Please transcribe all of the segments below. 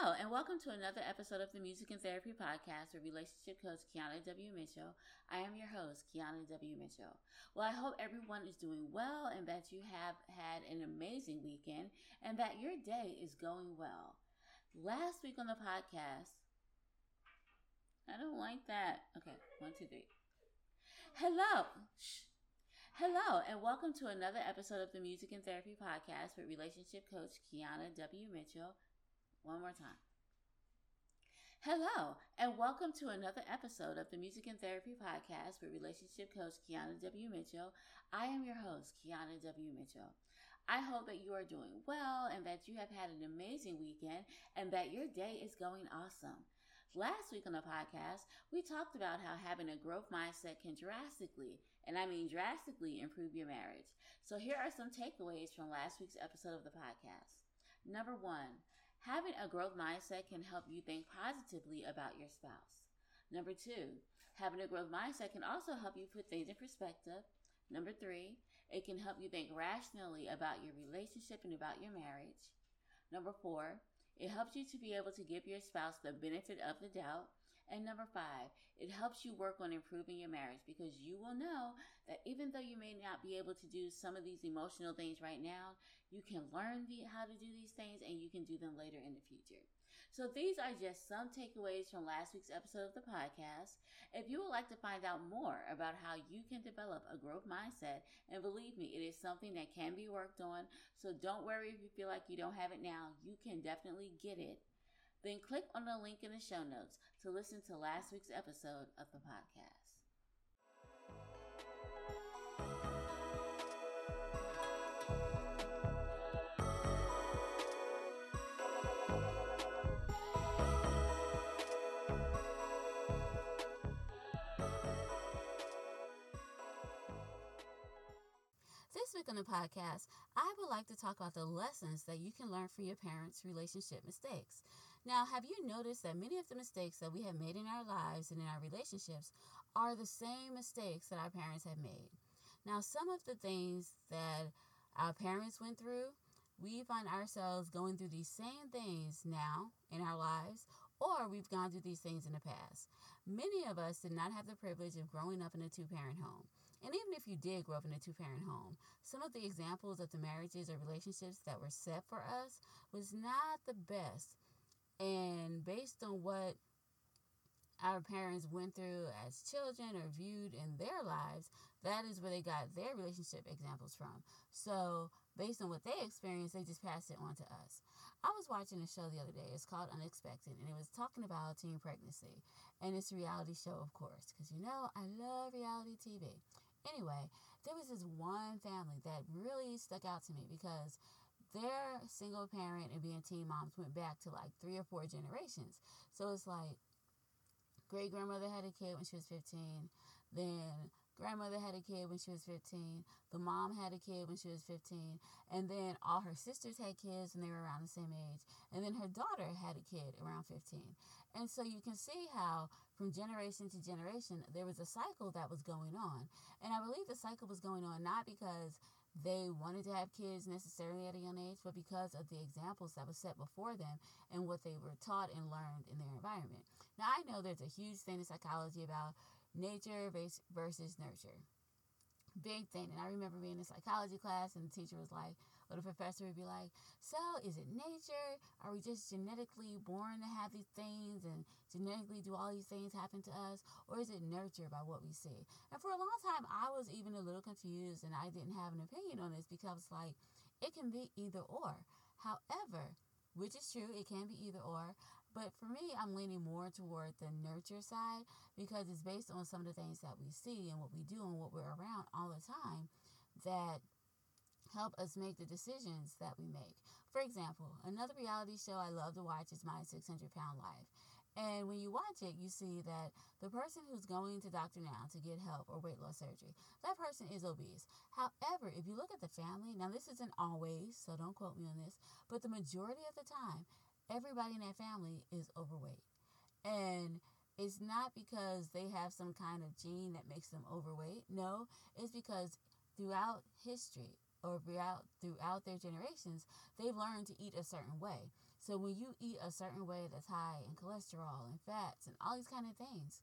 Hello, and welcome to another episode of the Music and Therapy Podcast with relationship coach Keana W. Mitchell. I am your host, Keana W. Mitchell. Well, I hope everyone is doing well and that you have had an amazing weekend and that your day is going well. Last week on the podcast, I don't like that. Okay, one, two, three. Hello. Shh. Hello, and welcome to another episode of the Music and Therapy Podcast with relationship coach Keana W. Mitchell. One more time. Hello, and welcome to another episode of the Music and Therapy Podcast with relationship coach Keana W. Mitchell. I am your host, Keana W. Mitchell. I hope that you are doing well and that you have had an amazing weekend and that your day is going awesome. Last week on the podcast, we talked about how having a growth mindset can drastically, and I mean drastically, improve your marriage. So here are some takeaways from last week's episode of the podcast. Number one, Having a growth mindset can help you think positively about your spouse. Number two, having a growth mindset can also help you put things in perspective. Number three, it can help you think rationally about your relationship and about your marriage. Number four, it helps you to be able to give your spouse the benefit of the doubt. And number five, it helps you work on improving your marriage because you will know that even though you may not be able to do some of these emotional things right now, you can learn the, how to do these things and you can do them later in the future. So these are just some takeaways from last week's episode of the podcast. If you would like to find out more about how you can develop a growth mindset, and believe me, it is something that can be worked on. So don't worry if you feel like you don't have it now. You can definitely get it then click on the link in the show notes to listen to last week's episode of the podcast. This week on the podcast, I would like to talk about the lessons that you can learn from your parents' relationship mistakes. Now, have you noticed that many of the mistakes that we have made in our lives and in our relationships are the same mistakes that our parents have made? Now, some of the things that our parents went through, we find ourselves going through these same things now in our lives, or we've gone through these things in the past. Many of us did not have the privilege of growing up in a two parent home. And even if you did grow up in a two parent home, some of the examples of the marriages or relationships that were set for us was not the best. And based on what our parents went through as children or viewed in their lives, that is where they got their relationship examples from. So, based on what they experienced, they just passed it on to us. I was watching a show the other day. It's called Unexpected, and it was talking about teen pregnancy. And it's a reality show, of course, because you know I love reality TV. Anyway, there was this one family that really stuck out to me because their single parent and being teen moms went back to like three or four generations. So it's like great grandmother had a kid when she was 15, then grandmother had a kid when she was 15, the mom had a kid when she was 15, and then all her sisters had kids and they were around the same age, and then her daughter had a kid around 15. And so you can see how from generation to generation there was a cycle that was going on. And I believe the cycle was going on not because they wanted to have kids necessarily at a young age, but because of the examples that was set before them and what they were taught and learned in their environment. Now, I know there's a huge thing in psychology about nature versus nurture. Big thing. And I remember being in psychology class, and the teacher was like, or the professor would be like, So, is it nature? Are we just genetically born to have these things and genetically do all these things happen to us? Or is it nurture by what we see? And for a long time, I was even a little confused and I didn't have an opinion on this because, like, it can be either or. However, which is true, it can be either or. But for me, I'm leaning more toward the nurture side because it's based on some of the things that we see and what we do and what we're around all the time that help us make the decisions that we make. For example, another reality show I love to watch is My 600 Pound Life. And when you watch it, you see that the person who's going to Dr. Now to get help or weight loss surgery, that person is obese. However, if you look at the family, now this isn't always, so don't quote me on this, but the majority of the time, everybody in that family is overweight. And it's not because they have some kind of gene that makes them overweight. No, it's because throughout history or throughout throughout their generations, they've learned to eat a certain way. So when you eat a certain way that's high in cholesterol and fats and all these kind of things,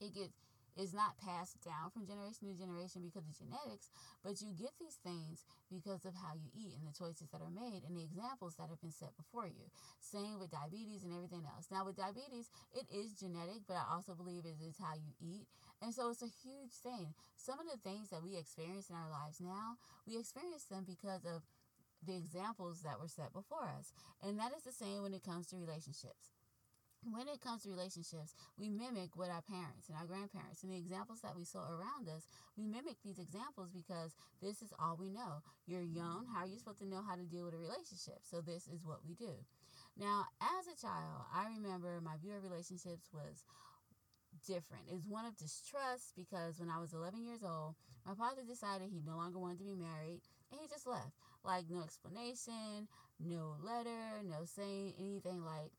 it gets is not passed down from generation to generation because of genetics, but you get these things because of how you eat and the choices that are made and the examples that have been set before you. Same with diabetes and everything else. Now, with diabetes, it is genetic, but I also believe it is how you eat. And so it's a huge thing. Some of the things that we experience in our lives now, we experience them because of the examples that were set before us. And that is the same when it comes to relationships when it comes to relationships, we mimic what our parents and our grandparents and the examples that we saw around us, we mimic these examples because this is all we know. You're young. How are you supposed to know how to deal with a relationship? So, this is what we do. Now, as a child, I remember my view of relationships was different. It was one of distrust because when I was 11 years old, my father decided he no longer wanted to be married and he just left. Like, no explanation, no letter, no saying anything like,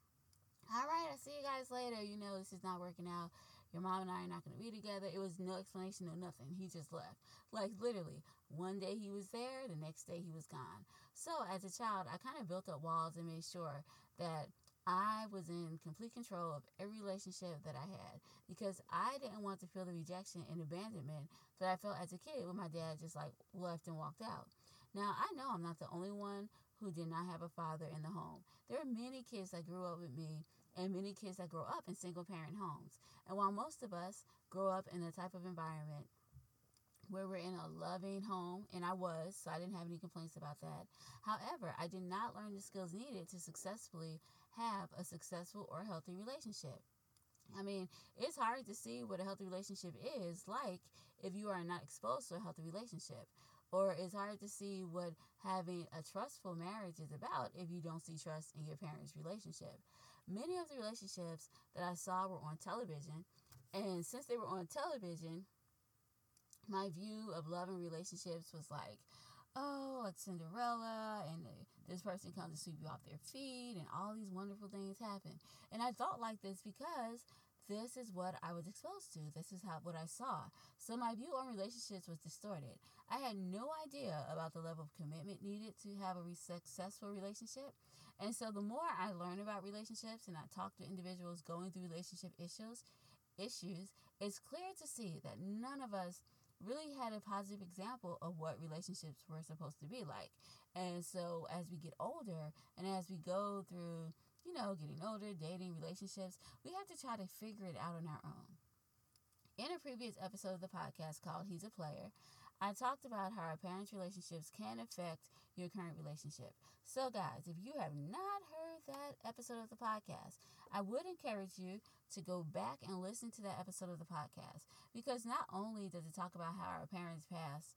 all right, I'll see you guys later. You know, this is not working out. Your mom and I are not going to be together. It was no explanation, no nothing. He just left. Like, literally, one day he was there, the next day he was gone. So, as a child, I kind of built up walls and made sure that I was in complete control of every relationship that I had because I didn't want to feel the rejection and abandonment that I felt as a kid when my dad just like left and walked out. Now, I know I'm not the only one who did not have a father in the home. There are many kids that grew up with me and many kids that grow up in single parent homes. And while most of us grow up in a type of environment where we're in a loving home, and I was, so I didn't have any complaints about that. However, I did not learn the skills needed to successfully have a successful or healthy relationship. I mean, it's hard to see what a healthy relationship is like if you are not exposed to a healthy relationship. Or it's hard to see what having a trustful marriage is about if you don't see trust in your parents' relationship. Many of the relationships that I saw were on television, and since they were on television, my view of love and relationships was like, oh, like Cinderella, and this person comes to sweep you off their feet, and all these wonderful things happen. And I thought like this because this is what I was exposed to. This is how what I saw. So my view on relationships was distorted. I had no idea about the level of commitment needed to have a successful relationship. And so the more I learn about relationships and I talk to individuals going through relationship issues, issues, it's clear to see that none of us really had a positive example of what relationships were supposed to be like. And so as we get older and as we go through, you know, getting older, dating, relationships, we have to try to figure it out on our own. In a previous episode of the podcast called He's a Player, I talked about how our parents' relationships can affect your current relationship. So, guys, if you have not heard that episode of the podcast, I would encourage you to go back and listen to that episode of the podcast because not only does it talk about how our parents pass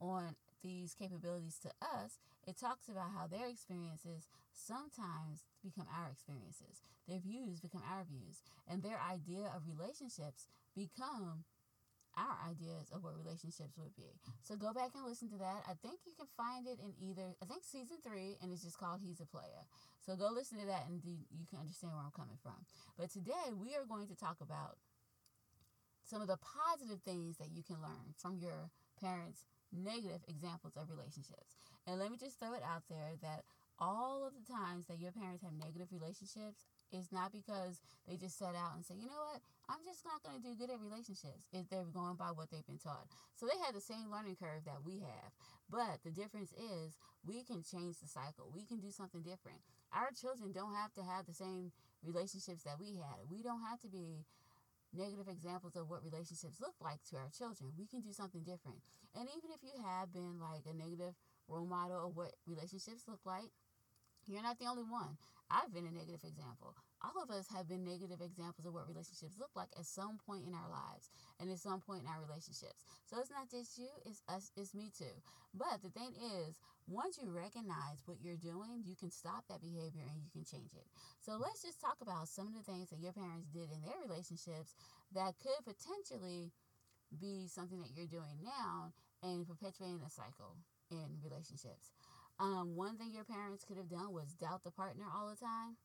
on these capabilities to us, it talks about how their experiences sometimes become our experiences. Their views become our views, and their idea of relationships become our ideas of what relationships would be. So go back and listen to that. I think you can find it in either, I think season three, and it's just called He's a Player. So go listen to that and you can understand where I'm coming from. But today we are going to talk about some of the positive things that you can learn from your parents' negative examples of relationships. And let me just throw it out there that all of the times that your parents have negative relationships, it's not because they just set out and say, you know what, I'm just not going to do good at relationships if they're going by what they've been taught. So they had the same learning curve that we have. But the difference is we can change the cycle. We can do something different. Our children don't have to have the same relationships that we had. We don't have to be negative examples of what relationships look like to our children. We can do something different. And even if you have been like a negative role model of what relationships look like, you're not the only one. I've been a negative example. All of us have been negative examples of what relationships look like at some point in our lives and at some point in our relationships. So it's not just you, it's us, it's me too. But the thing is, once you recognize what you're doing, you can stop that behavior and you can change it. So let's just talk about some of the things that your parents did in their relationships that could potentially be something that you're doing now and perpetuating a cycle in relationships. Um, one thing your parents could have done was doubt the partner all the time.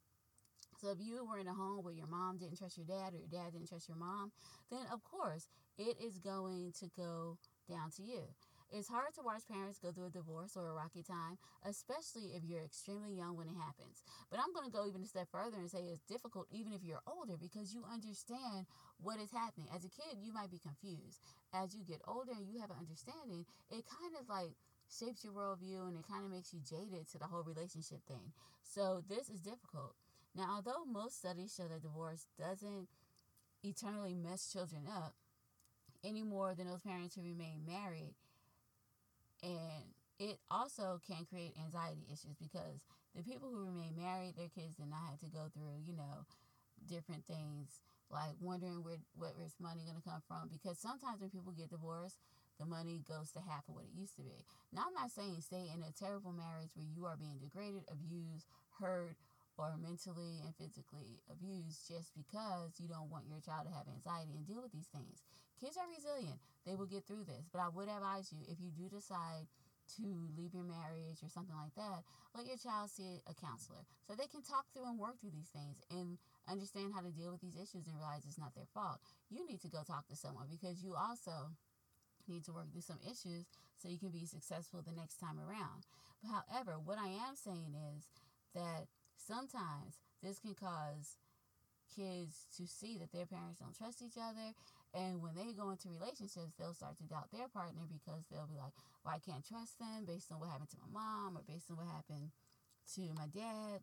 So if you were in a home where your mom didn't trust your dad or your dad didn't trust your mom, then of course it is going to go down to you. It's hard to watch parents go through a divorce or a rocky time, especially if you're extremely young when it happens. But I'm going to go even a step further and say it's difficult even if you're older because you understand what is happening. As a kid, you might be confused. As you get older and you have an understanding, it kind of like shapes your worldview and it kind of makes you jaded to the whole relationship thing. So this is difficult. Now, although most studies show that divorce doesn't eternally mess children up any more than those parents who remain married, and it also can create anxiety issues because the people who remain married, their kids did not have to go through, you know, different things like wondering where where's money going to come from because sometimes when people get divorced the money goes to half of what it used to be. Now i'm not saying stay in a terrible marriage where you are being degraded abused hurt or mentally and physically abused just because you don't want your child to have anxiety and deal with these things. Kids are resilient. They will get through this. But i would advise you if you do decide to leave your marriage or something like that, let your child see a counselor so they can talk through and work through these things and understand how to deal with these issues and realize it's not their fault. You need to go talk to someone because you also need to work through some issues so you can be successful the next time around. However, what I am saying is that sometimes this can cause kids to see that their parents don't trust each other and when they go into relationships, they'll start to doubt their partner because they'll be like, well, I can't trust them based on what happened to my mom or based on what happened to my dad.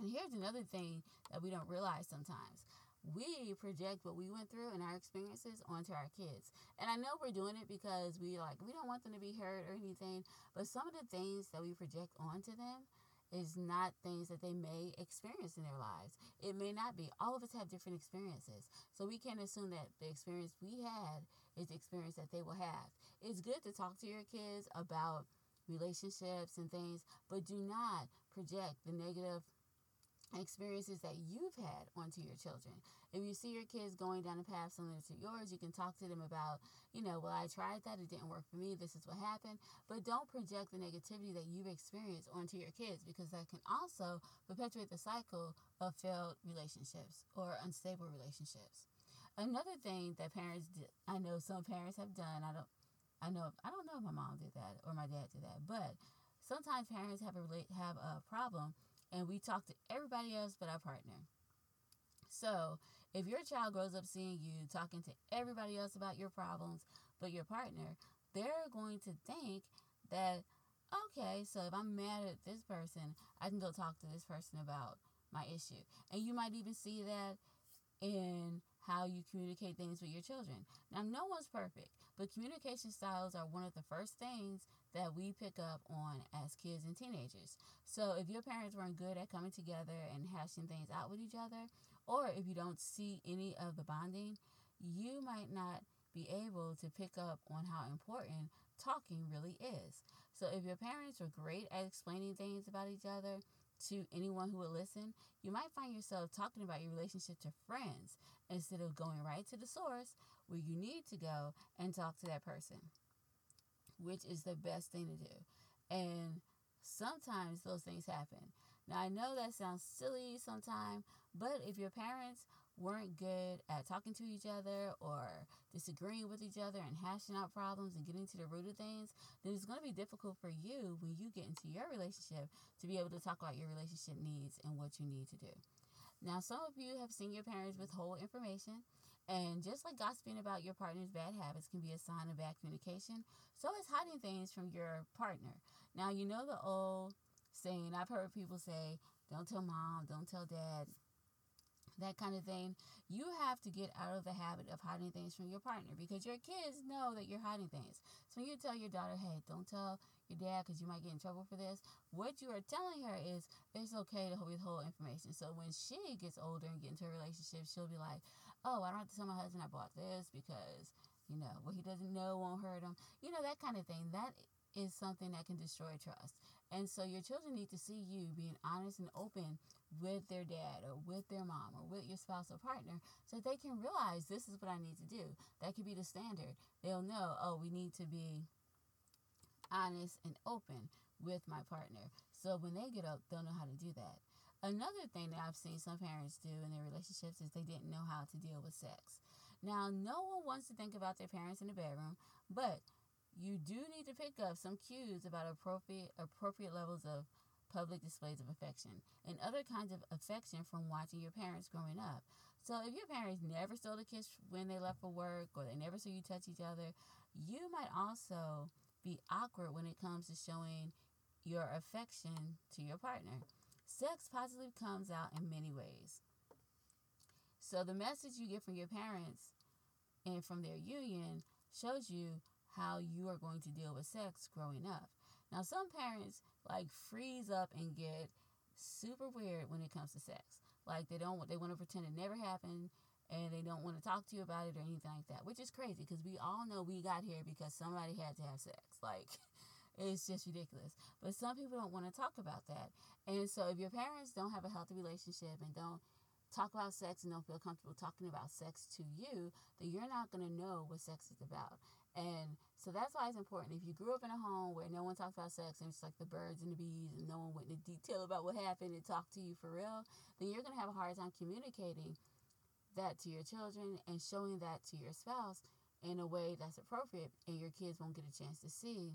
And here's another thing that we don't realize sometimes. We project what we went through and our experiences onto our kids. And I know we're doing it because we like we don't want them to be hurt or anything, but some of the things that we project onto them is not things that they may experience in their lives. It may not be. All of us have different experiences. So we can't assume that the experience we had is the experience that they will have. It's good to talk to your kids about relationships and things, but do not project the negative experiences that you've had onto your children. If you see your kids going down a path similar to yours, you can talk to them about, you know, well, I tried that, it didn't work for me, this is what happened. But don't project the negativity that you've experienced onto your kids because that can also perpetuate the cycle of failed relationships or unstable relationships. Another thing that parents I know some parents have done, I don't I know I don't know if my mom did that or my dad did that, but sometimes parents have a have a problem and we talk to everybody else but our partner. So, if your child grows up seeing you talking to everybody else about your problems but your partner, they're going to think that, okay, so if I'm mad at this person, I can go talk to this person about my issue. And you might even see that in how you communicate things with your children. Now, no one's perfect, but communication styles are one of the first things that we pick up on as kids and teenagers. So, if your parents weren't good at coming together and hashing things out with each other, or if you don't see any of the bonding, you might not be able to pick up on how important talking really is. So, if your parents were great at explaining things about each other to anyone who would listen, you might find yourself talking about your relationship to friends instead of going right to the source where you need to go and talk to that person which is the best thing to do. And sometimes those things happen. Now, I know that sounds silly sometimes, but if your parents weren't good at talking to each other or disagreeing with each other and hashing out problems and getting to the root of things, then it's going to be difficult for you when you get into your relationship to be able to talk about your relationship needs and what you need to do. Now, some of you have seen your parents withhold information and just like gossiping about your partner's bad habits can be a sign of bad communication, so is hiding things from your partner. Now, you know the old saying, I've heard people say, don't tell mom, don't tell dad, that kind of thing. You have to get out of the habit of hiding things from your partner because your kids know that you're hiding things. So when you tell your daughter, hey, don't tell your dad because you might get in trouble for this, what you are telling her is it's okay to withhold information. So when she gets older and get into a relationship, she'll be like, oh, I don't have to tell my husband I bought this because, you know, what he doesn't know won't hurt him. You know, that kind of thing. That is something that can destroy trust. And so your children need to see you being honest and open with their dad or with their mom or with your spouse or partner so they can realize this is what I need to do. That could be the standard. They'll know, oh, we need to be honest and open with my partner. So when they get up, they'll know how to do that. Another thing that I've seen some parents do in their relationships is they didn't know how to deal with sex. Now, no one wants to think about their parents in the bedroom, but you do need to pick up some cues about appropriate appropriate levels of public displays of affection and other kinds of affection from watching your parents growing up. So if your parents never stole a kiss when they left for work or they never saw you touch each other, you might also be awkward when it comes to showing your affection to your partner. Sex positively comes out in many ways. So the message you get from your parents and from their union shows you how you are going to deal with sex growing up. Now, some parents like freeze up and get super weird when it comes to sex. Like they don't they want to pretend it never happened and they don't want to talk to you about it or anything like that, which is crazy because we all know we got here because somebody had to have sex. Like it's just ridiculous. But some people don't want to talk about that. And so if your parents don't have a healthy relationship and don't talk about sex and don't feel comfortable talking about sex to you, then you're not going to know what sex is about. And so that's why it's important. If you grew up in a home where no one talks about sex and it's like the birds and the bees and no one went into detail about what happened and talked to you for real, then you're going to have a hard time communicating that to your children and showing that to your spouse in a way that's appropriate and your kids won't get a chance to see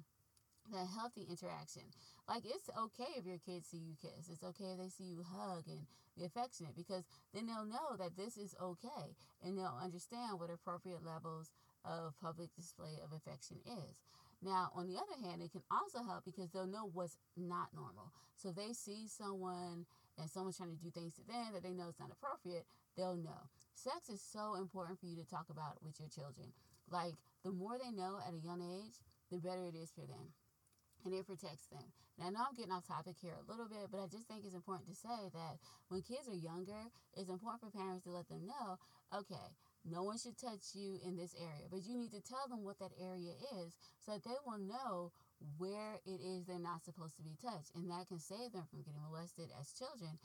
that healthy interaction. Like it's okay if your kids see you kiss. It's okay if they see you hug and be affectionate because then they'll know that this is okay and they'll understand what appropriate levels of public display of affection is. Now, on the other hand, it can also help because they'll know what's not normal. So they see someone and someone's trying to do things to them that they know is not appropriate, they'll know. Sex is so important for you to talk about with your children. Like, the more they know at a young age, the better it is for them. And it protects them. And I know I'm getting off topic here a little bit, but I just think it's important to say that when kids are younger, it's important for parents to let them know okay, no one should touch you in this area, but you need to tell them what that area is so that they will know where it is they're not supposed to be touched. And that can save them from getting molested as children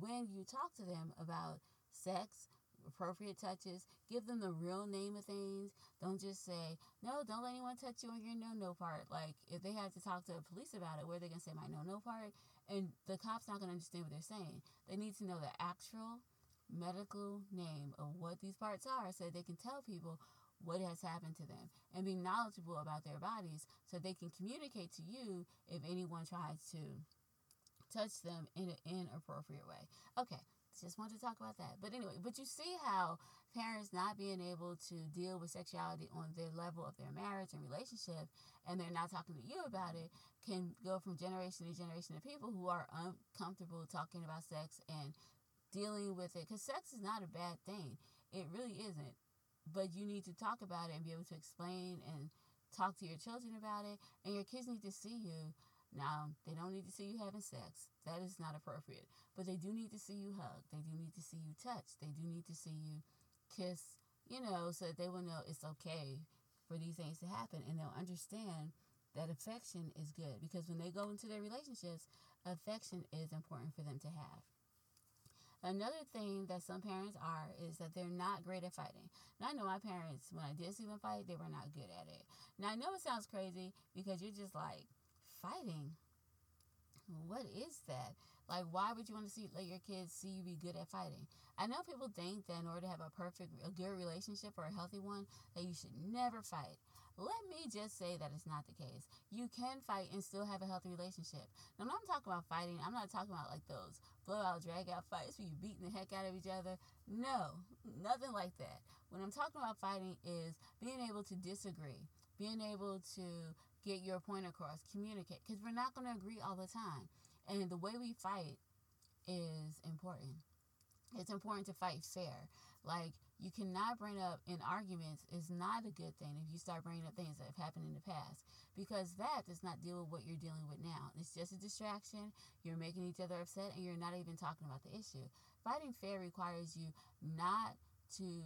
when you talk to them about sex, appropriate touches, give them the real name of things. Don't just say, no, don't let anyone touch you on your no no part. Like, if they have to talk to the police about it, where they're going to say my no no part, and the cop's not going to understand what they're saying. They need to know the actual medical name of what these parts are so they can tell people what has happened to them and be knowledgeable about their bodies so they can communicate to you if anyone tries to touch them in an inappropriate way. Okay, just want to talk about that. But anyway, but you see how parents not being able to deal with sexuality on their level of their marriage and relationship and they're not talking to you about it can go from generation to generation of people who are uncomfortable talking about sex and dealing with it because sex is not a bad thing. It really isn't. But you need to talk about it and be able to explain and talk to your children about it. And your kids need to see you. Now, they don't need to see you having sex. That is not appropriate. But they do need to see you hug. They do need to see you touch. They do need to see you kiss, you know, so that they will know it's okay for these things to happen. And they'll understand that affection is good. Because when they go into their relationships, affection is important for them to have. Another thing that some parents are is that they're not great at fighting. Now, I know my parents, when I did see them fight, they were not good at it. Now, I know it sounds crazy because you're just like, fighting? What is that? Like, why would you want to see let your kids see you be good at fighting? I know people think that in order to have a perfect, a good relationship or a healthy one, that you should never fight. Let me just say that it's not the case. You can fight and still have a healthy relationship. Now, when I'm talking about fighting, I'm not talking about like those blowout, drag out fights where you're beating the heck out of each other. No, nothing like that. When I'm talking about fighting is being able to disagree, being able to get your point across, communicate, because we're not going to agree all the time. And the way we fight is important. It's important to fight fair. Like, you cannot bring up in arguments is not a good thing if you start bringing up things that have happened in the past because that does not deal with what you're dealing with now. It's just a distraction. You're making each other upset and you're not even talking about the issue. Fighting fair requires you not to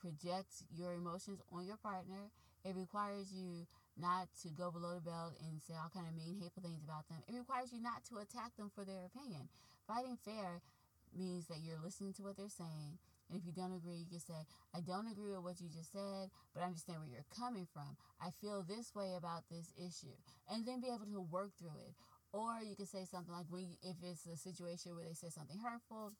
project your emotions on your partner. It requires you not to go below the belt and say all kind of mean, hateful things about them. It requires you not to attack them for their opinion. Fighting fair means that you're listening to what they're saying if you don't agree, you can say, I don't agree with what you just said, but I understand where you're coming from. I feel this way about this issue. And then be able to work through it. Or you can say something like, when you, if it's a situation where they say something hurtful,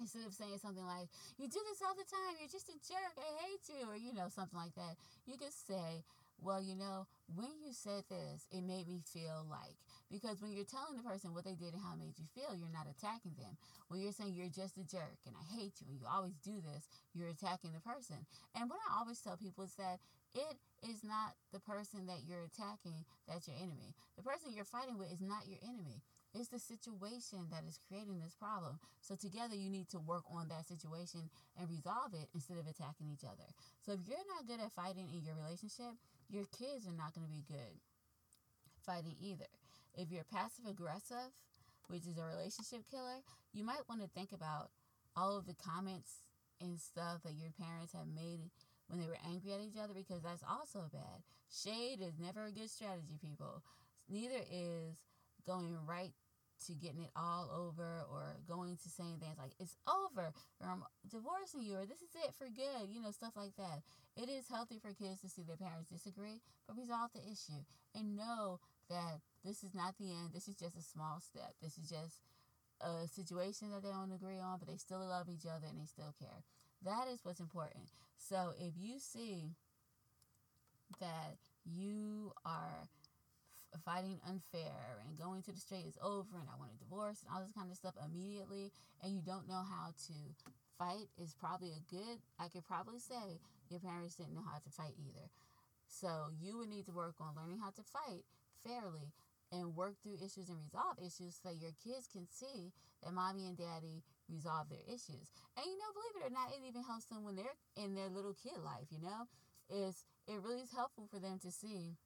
instead of saying something like, you do this all the time, you're just a jerk, I hate you, or, you know, something like that, you can say, well, you know, when you said this, it made me feel like. Because when you're telling the person what they did and how it made you feel, you're not attacking them. When you're saying you're just a jerk and I hate you and you always do this, you're attacking the person. And what I always tell people is that it is not the person that you're attacking that's your enemy. The person you're fighting with is not your enemy. It's the situation that is creating this problem. So together you need to work on that situation and resolve it instead of attacking each other. So if you're not good at fighting in your relationship, your kids are not going to be good fighting either. If you're passive aggressive, which is a relationship killer, you might want to think about all of the comments and stuff that your parents have made when they were angry at each other because that's also bad. Shade is never a good strategy, people. Neither is going right to getting it all over or going to saying things like it's over or I'm divorcing you or this is it for good, you know, stuff like that. It is healthy for kids to see their parents disagree, but resolve the issue and know that this is not the end. This is just a small step. This is just a situation that they don't agree on, but they still love each other and they still care. That is what's important. So if you see that you are fighting unfair and going to the straight is over and I want a divorce and all this kind of stuff immediately and you don't know how to fight is probably a good I could probably say your parents didn't know how to fight either. So you would need to work on learning how to fight fairly and work through issues and resolve issues so your kids can see that mommy and daddy resolve their issues. And you know, believe it or not, it even helps them when they're in their little kid life, you know? Is it really is helpful for them to see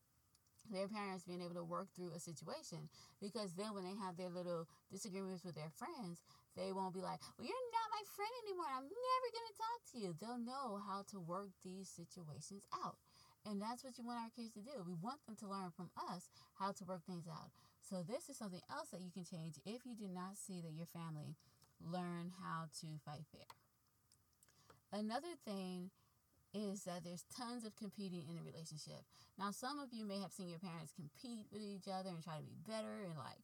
their parents being able to work through a situation. Because then when they have their little disagreements with their friends they won't be like well you're not my friend anymore. I'm never going to talk to you. They'll know how to work these situations out. And that's what you want our kids to do. We want them to learn from us how to work things out. So this is something else that you can change if you do not see that your family learn how to fight fair. Another thing is that there's tons of competing in a relationship. Now, some of you may have seen your parents compete with each other and try to be better and like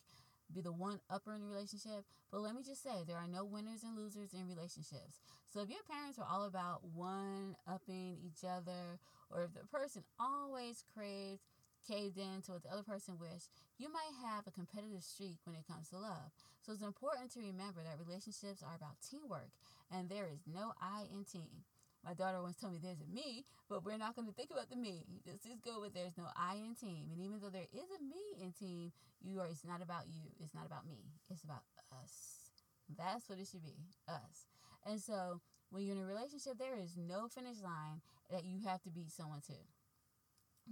be the one upper in the relationship. But let me just say, there are no winners and losers in relationships. So if your parents are all about one upping each other, or if the person always craved caved in to what the other person wished, you might have a competitive streak when it comes to love. So it's important to remember that relationships are about teamwork, and there is no I in team. My daughter once told me there's a me, but we're not going to think about the me. Let's just go with there's no I in team. And even though there is a me in team, you are. It's not about you. It's not about me. It's about us. That's what it should be. Us. And so when you're in a relationship, there is no finish line that you have to beat someone to.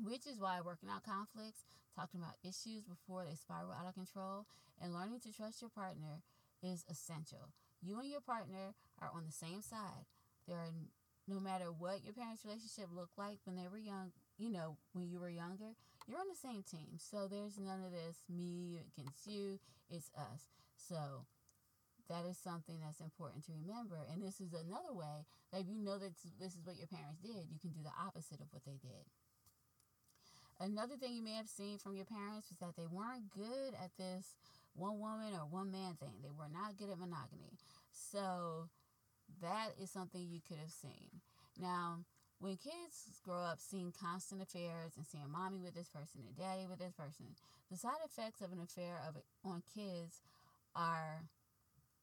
Which is why working out conflicts, talking about issues before they spiral out of control, and learning to trust your partner is essential. You and your partner are on the same side. There are no matter what your parents' relationship looked like when they were young, you know, when you were younger, you're on the same team. So there's none of this me against you, it's us. So that is something that's important to remember. And this is another way that you know that this is what your parents did, you can do the opposite of what they did. Another thing you may have seen from your parents was that they weren't good at this one woman or one man thing. They were not good at monogamy. So that is something you could have seen. Now, when kids grow up seeing constant affairs and seeing mommy with this person and daddy with this person, the side effects of an affair of on kids are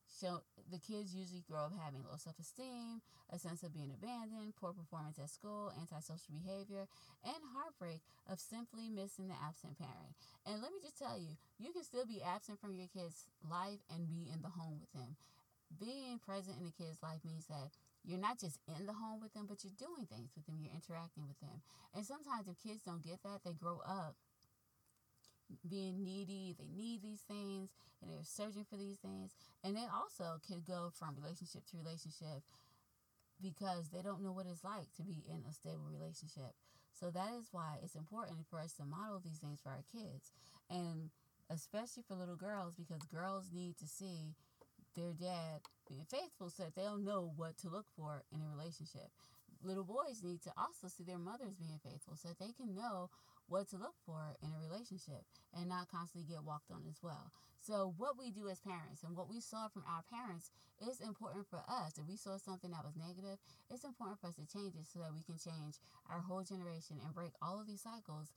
so the kids usually grow up having low self-esteem, a sense of being abandoned, poor performance at school, antisocial behavior, and heartbreak of simply missing the absent parent. And let me just tell you, you can still be absent from your kid's life and be in the home with them being present in a kid's life means that you're not just in the home with them, but you're doing things with them, you're interacting with them. And sometimes if kids don't get that, they grow up being needy, they need these things, and they're searching for these things. And they also can go from relationship to relationship because they don't know what it's like to be in a stable relationship. So that is why it's important for us to model these things for our kids. And especially for little girls, because girls need to see their dad being faithful so that they'll know what to look for in a relationship. Little boys need to also see their mothers being faithful so that they can know what to look for in a relationship and not constantly get walked on as well. So, what we do as parents and what we saw from our parents is important for us. If we saw something that was negative, it's important for us to change it so that we can change our whole generation and break all of these cycles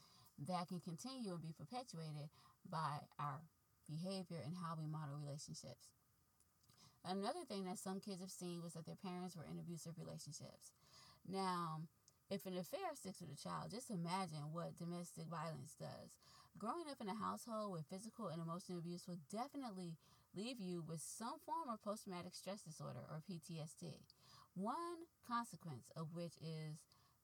that can continue and be perpetuated by our behavior and how we model relationships. Another thing that some kids have seen was that their parents were in abusive relationships. Now, if an affair sticks with a child, just imagine what domestic violence does. Growing up in a household with physical and emotional abuse will definitely leave you with some form of post traumatic stress disorder or PTSD. One consequence of which is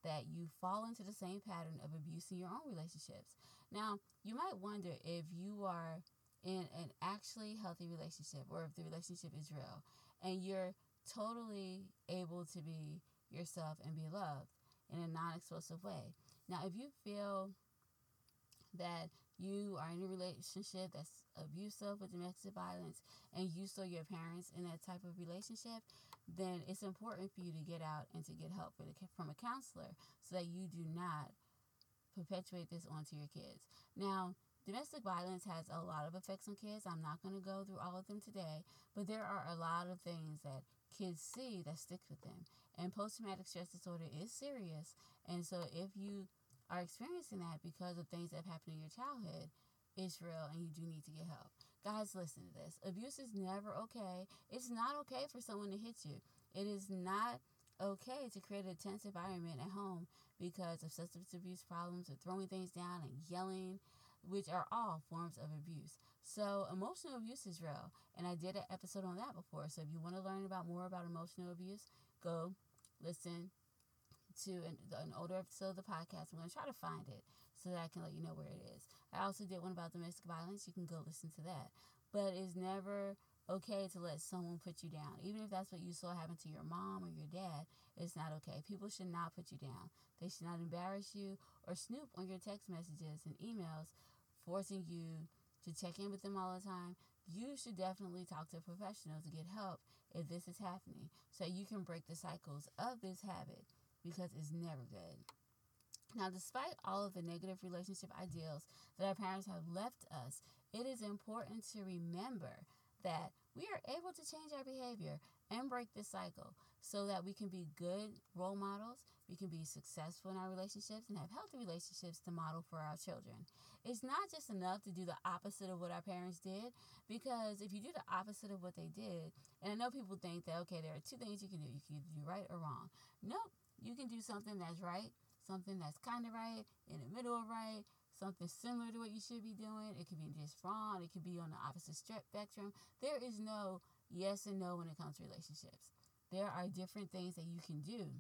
that you fall into the same pattern of abuse in your own relationships. Now, you might wonder if you are in an actually healthy relationship or if the relationship is real and you're totally able to be yourself and be loved in a non explosive way. Now, if you feel that you are in a relationship that's abusive with domestic violence and you saw your parents in that type of relationship, then it's important for you to get out and to get help from a counselor so that you do not perpetuate this onto your kids. Now, domestic violence has a lot of effects on kids. I'm not going to go through all of them today, but there are a lot of things that kids see that sticks with them. And post traumatic stress disorder is serious. And so if you are experiencing that because of things that have happened in your childhood, it's real and you do need to get help. Guys, listen to this. Abuse is never okay. It's not okay for someone to hit you. It is not okay to create a tense environment at home because of substance abuse problems or throwing things down and yelling, which are all forms of abuse. So, emotional abuse is real. And I did an episode on that before. So, if you want to learn about more about emotional abuse, go listen to an, an older episode of the podcast. I'm going to try to find it so that I can let you know where it is. I also did one about domestic violence. You can go listen to that. But it's never okay to let someone put you down. Even if that's what you saw happen to your mom or your dad, it's not okay. People should not put you down. They should not embarrass you or snoop on your text messages and emails, forcing you to check in with them all the time. You should definitely talk to a professional to get help if this is happening so you can break the cycles of this habit because it's never good. Now, despite all of the negative relationship ideals that our parents have left us, it is important to remember that we are able to change our behavior and break this cycle so that we can be good role models, we can be successful in our relationships, and have healthy relationships to model for our children. It's not just enough to do the opposite of what our parents did, because if you do the opposite of what they did, and I know people think that, okay, there are two things you can do you can do right or wrong. Nope, you can do something that's right, something that's kind of right, in the middle of right, something similar to what you should be doing. It could be just wrong, it could be on the opposite spectrum. There is no yes and no when it comes to relationships there are different things that you can do,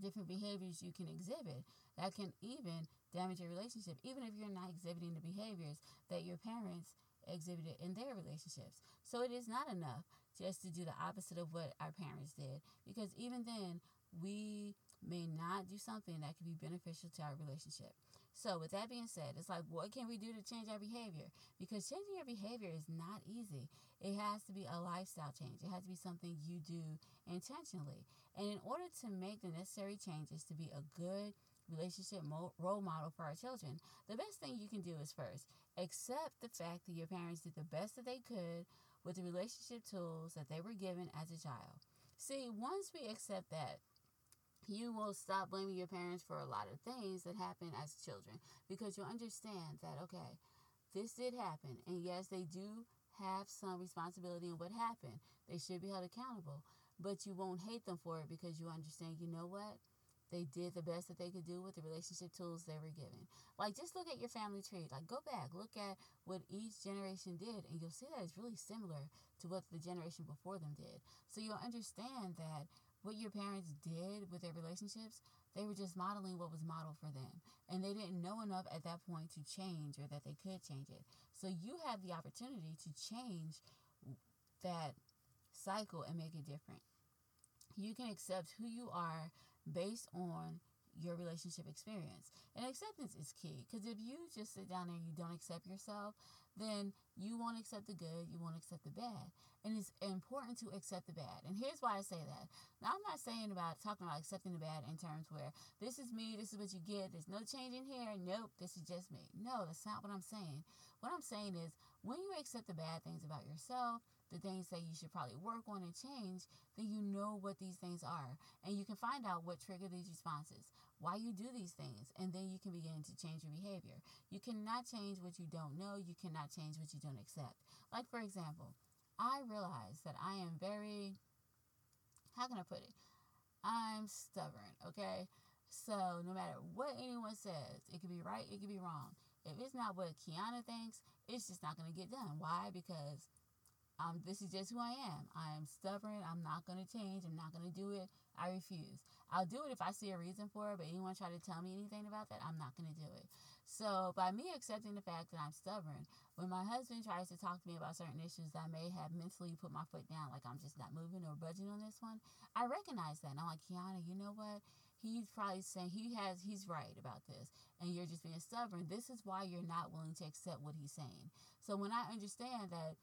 different behaviors you can exhibit that can even damage your relationship, even if you're not exhibiting the behaviors that your parents exhibited in their relationships. So it is not enough just to do the opposite of what our parents did, because even then, we may not do something that could be beneficial to our relationship. So, with that being said, it's like, what can we do to change our behavior? Because changing your behavior is not easy. It has to be a lifestyle change, it has to be something you do intentionally. And in order to make the necessary changes to be a good relationship mo- role model for our children, the best thing you can do is first accept the fact that your parents did the best that they could with the relationship tools that they were given as a child. See, once we accept that, you will stop blaming your parents for a lot of things that happen as children because you'll understand that, okay, this did happen. And yes, they do have some responsibility in what happened. They should be held accountable. But you won't hate them for it because you understand, you know what? They did the best that they could do with the relationship tools they were given. Like, just look at your family tree. Like, go back, look at what each generation did, and you'll see that it's really similar to what the generation before them did. So you'll understand that what your parents did with their relationships, they were just modeling what was modeled for them. And they didn't know enough at that point to change or that they could change it. So you have the opportunity to change that cycle and make it different. You can accept who you are based on your relationship experience. And acceptance is key because if you just sit down and you don't accept yourself, then you won't accept the good, you won't accept the bad. And it's important to accept the bad. And here's why I say that. Now, I'm not saying about talking about accepting the bad in terms where this is me, this is what you get, there's no change in here, nope, this is just me. No, that's not what I'm saying. What I'm saying is when you accept the bad things about yourself, the things that you should probably work on and change, then you know what these things are. And you can find out what trigger these responses, why you do these things, and then you can begin to change your behavior. You cannot change what you don't know, you cannot change what you don't accept. Like, for example, I realize that I am very, how can I put it? I'm stubborn, okay? So no matter what anyone says, it could be right, it could be wrong. If it's not what Keana thinks, it's just not going to get done. Why? Because um, this is just who I am. I am stubborn. I'm not going to change. I'm not going to do it. I refuse. I'll do it if I see a reason for it, but anyone try to tell me anything about that, I'm not going to do it. So, by me accepting the fact that I'm stubborn, when my husband tries to talk to me about certain issues that I may have mentally put my foot down, like I'm just not moving or budging on this one, I recognize that. And I'm like, Keana, you know what? He's probably saying he has, he's right about this, and you're just being stubborn. This is why you're not willing to accept what he's saying. So, when I understand that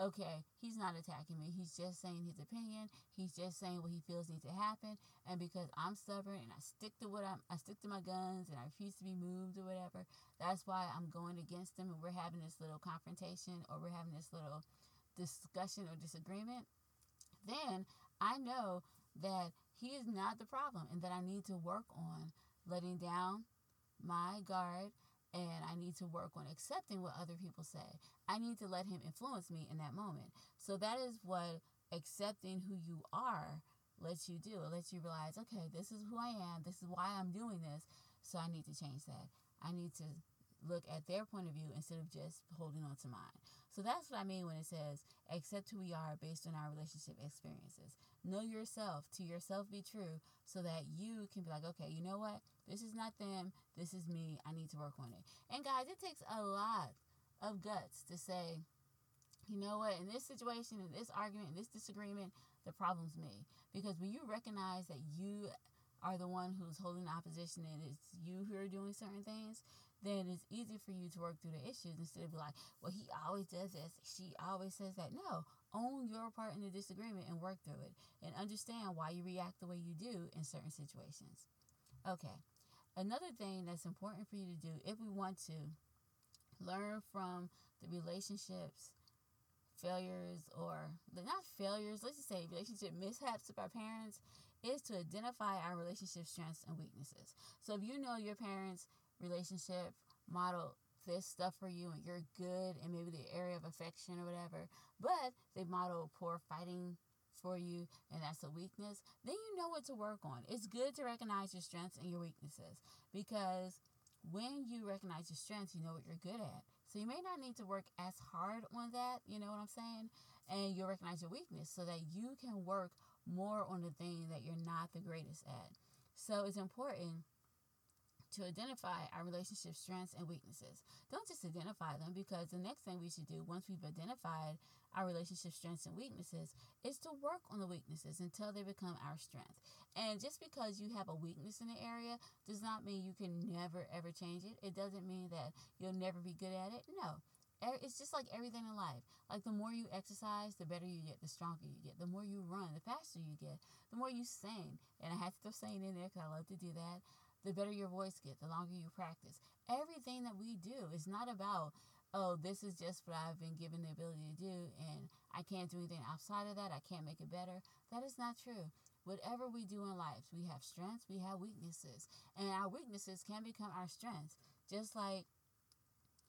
okay, he's not attacking me. He's just saying his opinion. He's just saying what he feels needs to happen. And because I'm stubborn and I stick to what I'm, I stick to my guns and I refuse to be moved or whatever, that's why I'm going against him and we're having this little confrontation or we're having this little discussion or disagreement. Then I know that he is not the problem and that I need to work on letting down my guard and I need to work on accepting what other people say. I need to let him influence me in that moment. So that is what accepting who you are lets you do. It lets you realize, okay, this is who I am. This is why I'm doing this. So I need to change that. I need to look at their point of view instead of just holding on to mine. So that's what I mean when it says accept who we are based on our relationship experiences. Know yourself, to yourself be true, so that you can be like, okay, you know what? This is not them. This is me. I need to work on it. And guys, it takes a lot of guts to say, you know what? In this situation, in this argument, in this disagreement, the problem's me. Because when you recognize that you are the one who's holding opposition and it's you who are doing certain things, then it's easy for you to work through the issues instead of be like, well, he always does this, she always says that. No, own your part in the disagreement and work through it and understand why you react the way you do in certain situations. Okay, another thing that's important for you to do if we want to learn from the relationships failures or not failures let's just say relationship mishaps with our parents is to identify our relationship strengths and weaknesses so if you know your parents relationship model this stuff for you and you're good in maybe the area of affection or whatever, but they model poor fighting for you and that's a weakness, then you know what to work on. It's good to recognize your strengths and your weaknesses because when you recognize your strengths, you know what you're good at. So you may not need to work as hard on that, you know what I'm saying? And you'll recognize your weakness so that you can work more on the thing that you're not the greatest at. So it's important to identify our relationship strengths and weaknesses. Don't just identify them because the next thing we should do once we've identified our relationship strengths and weaknesses is to work on the weaknesses until they become our strength. And just because you have a weakness in an area does not mean you can never ever change it. It doesn't mean that you'll never be good at it. No. It's just like everything in life. Like the more you exercise, the better you get, the stronger you get. The more you run, the faster you get. The more you sing, and I have to throw singing in there because I love to do that the better your voice gets, the longer you practice. Everything that we do is not about, oh, this is just what I've been given the ability to do and I can't do anything outside of that. I can't make it better. That is not true. Whatever we do in life, we have strengths, we have weaknesses, and our weaknesses can become our strengths. Just like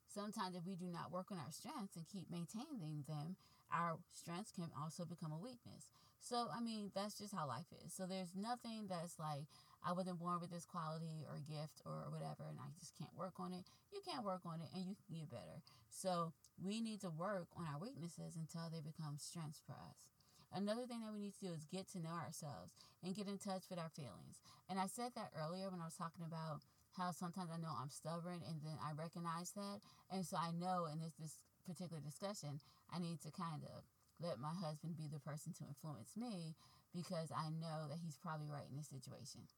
sometimes if we do not work on our strengths and keep maintaining them, our strengths can also become a weakness. So, I mean, that's just how life is. So, there's nothing that's like, I wasn't born with this quality or gift or whatever, and I just can't work on it. You can't work on it, and you can get better. So we need to work on our weaknesses until they become strengths for us. Another thing that we need to do is get to know ourselves and get in touch with our feelings. And I said that earlier when I was talking about how sometimes I know I'm stubborn and then I recognize that. And so I know in this, this particular discussion, I need to kind of let my husband be the person to influence me because I know that he's probably right in this situation.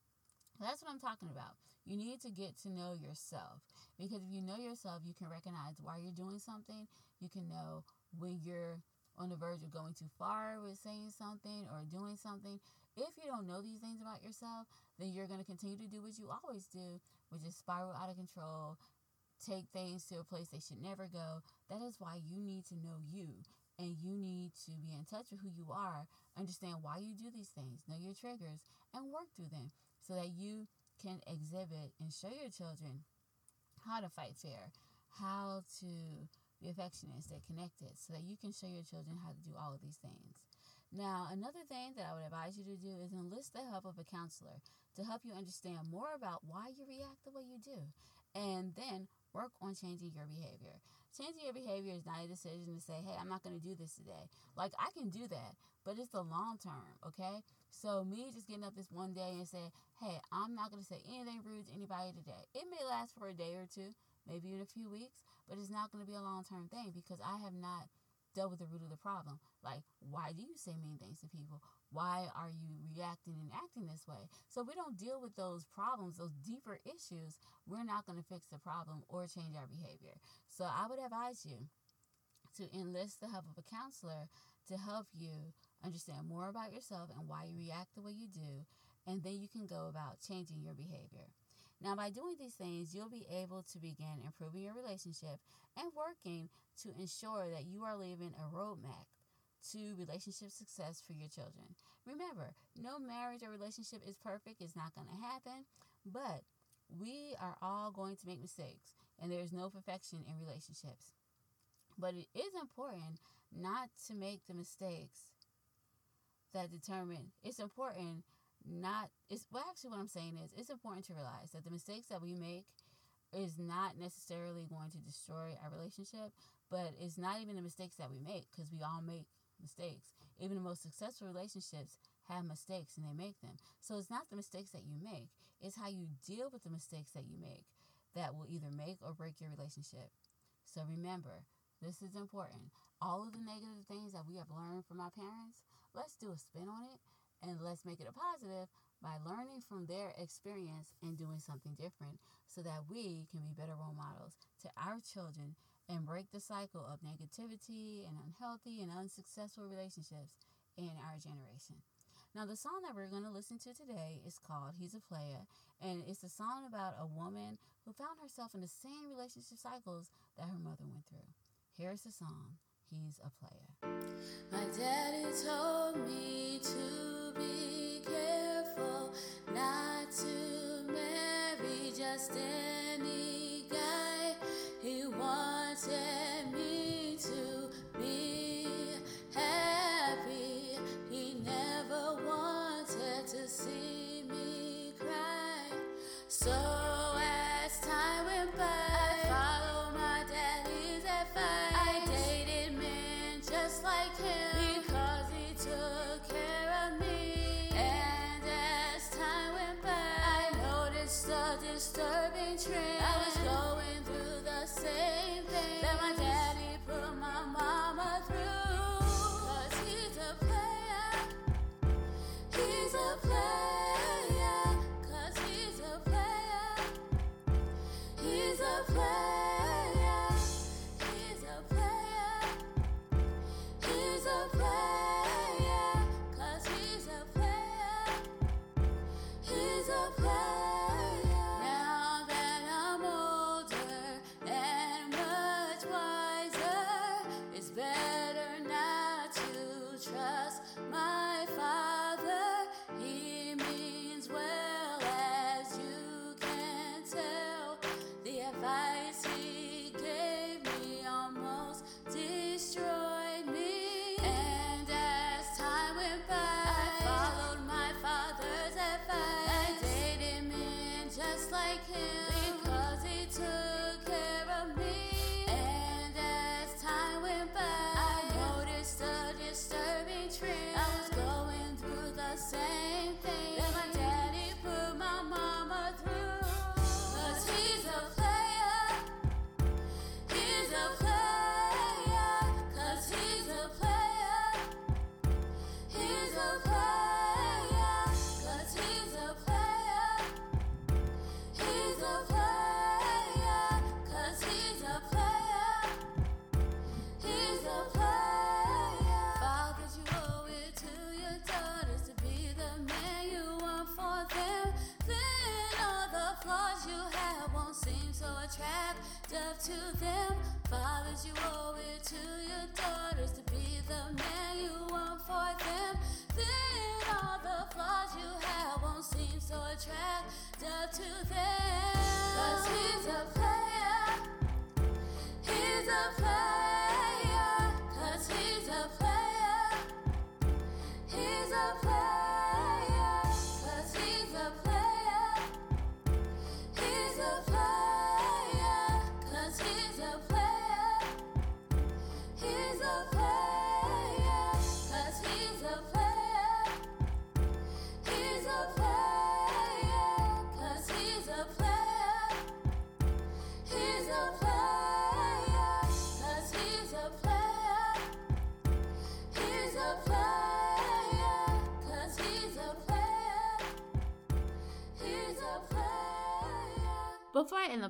That's what I'm talking about. You need to get to know yourself because if you know yourself, you can recognize why you're doing something. You can know when you're on the verge of going too far with saying something or doing something. If you don't know these things about yourself, then you're going to continue to do what you always do, which is spiral out of control, take things to a place they should never go. That is why you need to know you and you need to be in touch with who you are, understand why you do these things, know your triggers, and work through them so that you can exhibit and show your children how to fight fair, how to be affectionate stay connected, so that you can show your children how to do all of these things. Now, another thing that I would advise you to do is enlist the help of a counselor to help you understand more about why you react the way you do, and then work on changing your behavior. Changing your behavior is not a decision to say, hey, I'm not going to do this today. Like, I can do that, but it's the long term, okay? So, me just getting up this one day and saying, hey, I'm not going to say anything rude to anybody today. It may last for a day or two, maybe in a few weeks, but it's not going to be a long term thing because I have not dealt with the root of the problem. Like, why do you say mean things to people? Why are you reacting and acting this way? So, we don't deal with those problems, those deeper issues. We're not going to fix the problem or change our behavior. So, I would advise you to enlist the help of a counselor to help you understand more about yourself and why you react the way you do, and then you can go about changing your behavior. Now, by doing these things, you'll be able to begin improving your relationship and working to ensure that you are leaving a roadmap to relationship success for your children. Remember, no marriage or relationship is perfect, it's not going to happen, but we are all going to make mistakes, and there's no perfection in relationships. But it is important not to make the mistakes that determine it's important not it's well actually what I'm saying is it's important to realize that the mistakes that we make is not necessarily going to destroy our relationship, but it's not even the mistakes that we make because we all make mistakes. Even the most successful relationships have mistakes and they make them. So it's not the mistakes that you make, it's how you deal with the mistakes that you make that will either make or break your relationship. So remember, this is important. All of the negative things that we have learned from our parents, let's do a spin on it and let's make it a positive by learning from their experience and doing something different so that we can be better role models to our children and break the cycle of negativity and unhealthy and unsuccessful relationships in our generation. Now, the song that we're going to listen to today is called He's a Player, and it's a song about a woman who found herself in the same relationship cycles that her mother went through. Here's the song He's a Player. My daddy told me to be careful not to marry just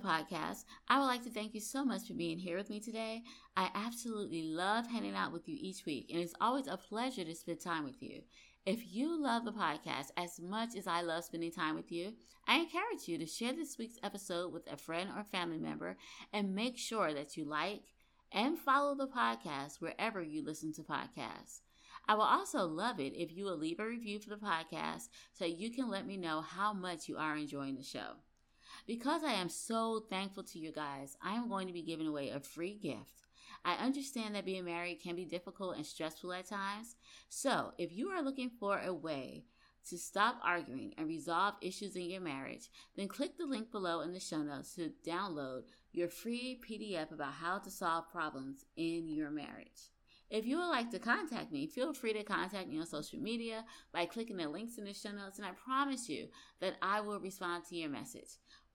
podcast, I would like to thank you so much for being here with me today. I absolutely love hanging out with you each week, and it's always a pleasure to spend time with you. If you love the podcast as much as I love spending time with you, I encourage you to share this week's episode with a friend or family member and make sure that you like and follow the podcast wherever you listen to podcasts. I will also love it if you will leave a review for the podcast so you can let me know how much you are enjoying the show. Because I am so thankful to you guys, I am going to be giving away a free gift. I understand that being married can be difficult and stressful at times. So, if you are looking for a way to stop arguing and resolve issues in your marriage, then click the link below in the show notes to download your free PDF about how to solve problems in your marriage. If you would like to contact me, feel free to contact me on social media by clicking the links in the show notes, and I promise you that I will respond to your message.